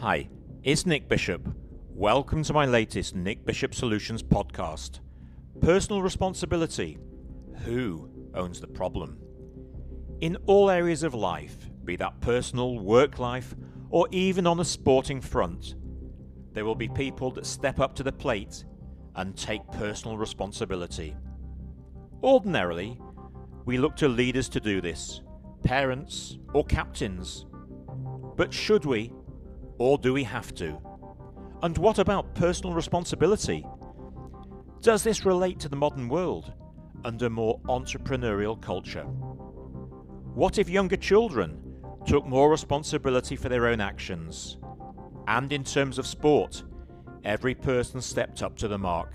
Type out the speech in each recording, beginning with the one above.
Hi, it's Nick Bishop. Welcome to my latest Nick Bishop Solutions podcast. Personal responsibility. Who owns the problem? In all areas of life, be that personal, work life, or even on a sporting front, there will be people that step up to the plate and take personal responsibility. Ordinarily, we look to leaders to do this, parents or captains. But should we, or do we have to? And what about personal responsibility? Does this relate to the modern world and a more entrepreneurial culture? What if younger children took more responsibility for their own actions? And in terms of sport, every person stepped up to the mark.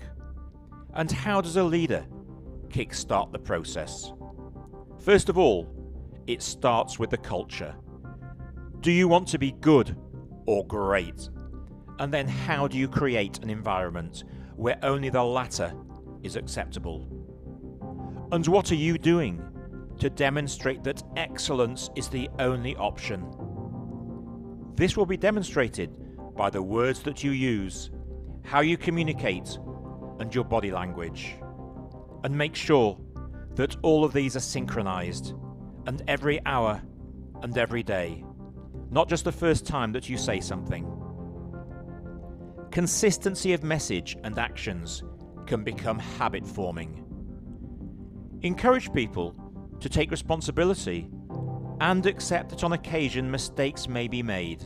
And how does a leader kickstart the process? First of all, it starts with the culture. Do you want to be good or great? And then how do you create an environment where only the latter is acceptable? And what are you doing to demonstrate that excellence is the only option? This will be demonstrated by the words that you use, how you communicate, and your body language. And make sure that all of these are synchronized, and every hour and every day, not just the first time that you say something. Consistency of message and actions can become habit forming. Encourage people to take responsibility and accept that on occasion mistakes may be made,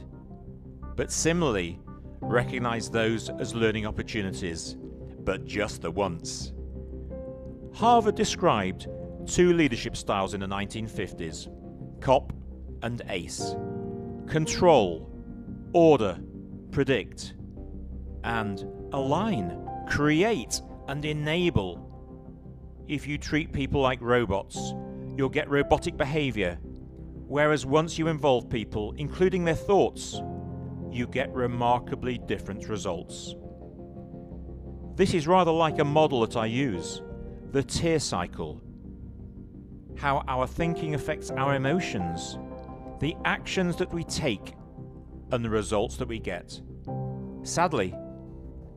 but similarly, recognize those as learning opportunities, but just the once. Harvard described two leadership styles in the 1950s cop and ace control, order, predict, and align, create, and enable. If you treat people like robots, you'll get robotic behavior, whereas once you involve people, including their thoughts, you get remarkably different results. This is rather like a model that I use the tear cycle. How our thinking affects our emotions, the actions that we take, and the results that we get. Sadly,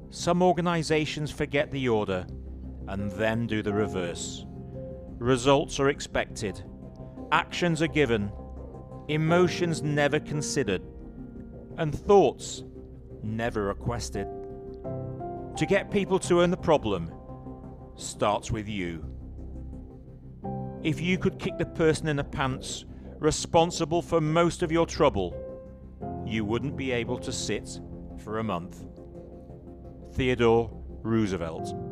some organisations forget the order and then do the reverse. Results are expected, actions are given, emotions never considered, and thoughts never requested. To get people to own the problem, starts with you. If you could kick the person in the pants responsible for most of your trouble, you wouldn't be able to sit for a month. Theodore Roosevelt.